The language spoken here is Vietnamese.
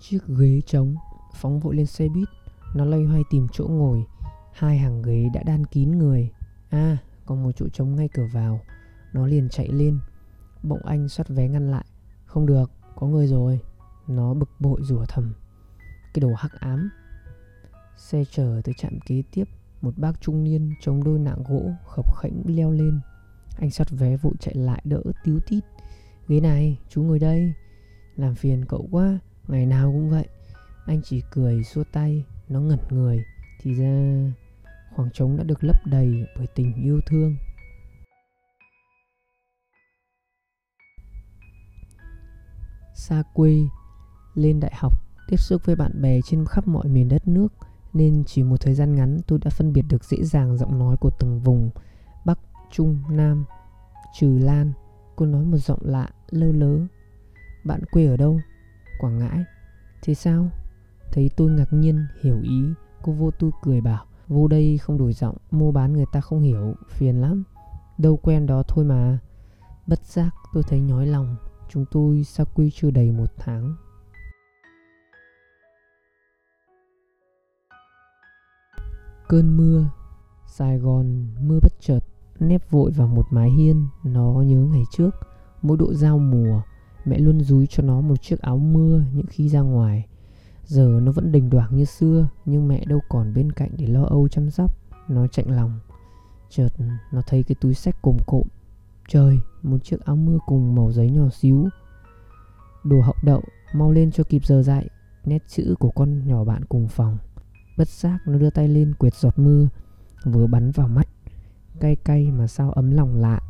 Chiếc ghế trống Phóng vội lên xe buýt. Nó loay hoay tìm chỗ ngồi. Hai hàng ghế đã đan kín người. À còn một chỗ trống ngay cửa vào. Nó liền chạy lên. Bỗng anh soát vé ngăn lại. Không được, có người rồi. Nó bực bội rủa thầm. Cái đồ hắc ám. Xe chở tới trạm kế tiếp, Một bác trung niên chống đôi nạng gỗ Khập khẽnh leo lên. Anh soát vé vội chạy lại đỡ tíu tít. Ghế này, chú ngồi đây. Làm phiền cậu quá. Ngày nào cũng vậy, Anh chỉ cười xua tay, Nó ngẩn người, Thì ra khoảng trống đã được lấp đầy bởi tình yêu thương. Xa quê lên đại học, tiếp xúc với bạn bè trên khắp mọi miền đất nước, nên chỉ một thời gian ngắn tôi đã phân biệt được dễ dàng giọng nói của từng vùng bắc, trung, nam, trừ lan. Cô nói một giọng lạ, lơ lớ. Bạn quê ở đâu? Quảng ngãi. Thế sao? Thấy tôi ngạc nhiên, hiểu ý. Cô vô tư cười bảo, vô đây không đổi giọng, mua bán người ta không hiểu, phiền lắm. Đâu quen đó thôi mà. Bất giác tôi thấy nhói lòng, chúng tôi xa quy chưa đầy một tháng. Cơn mưa, sài gòn, mưa bất chợt, nép vội vào một mái hiên, nó nhớ ngày trước, mỗi độ giao mùa mẹ luôn dúi cho nó một chiếc áo mưa những khi ra ngoài. Giờ nó vẫn đình đoảng như xưa, nhưng mẹ đâu còn bên cạnh để lo âu chăm sóc. Nó chạnh lòng. Chợt nó thấy cái túi sách cồm cộm. Trời, một chiếc áo mưa cùng màu giấy nhỏ xíu. Đồ hậu đậu, mau lên cho kịp giờ dạy nét chữ của con nhỏ bạn cùng phòng. Bất giác nó đưa tay lên quệt giọt mưa, vừa bắn vào mắt. Cay cay mà sao ấm lòng lạ.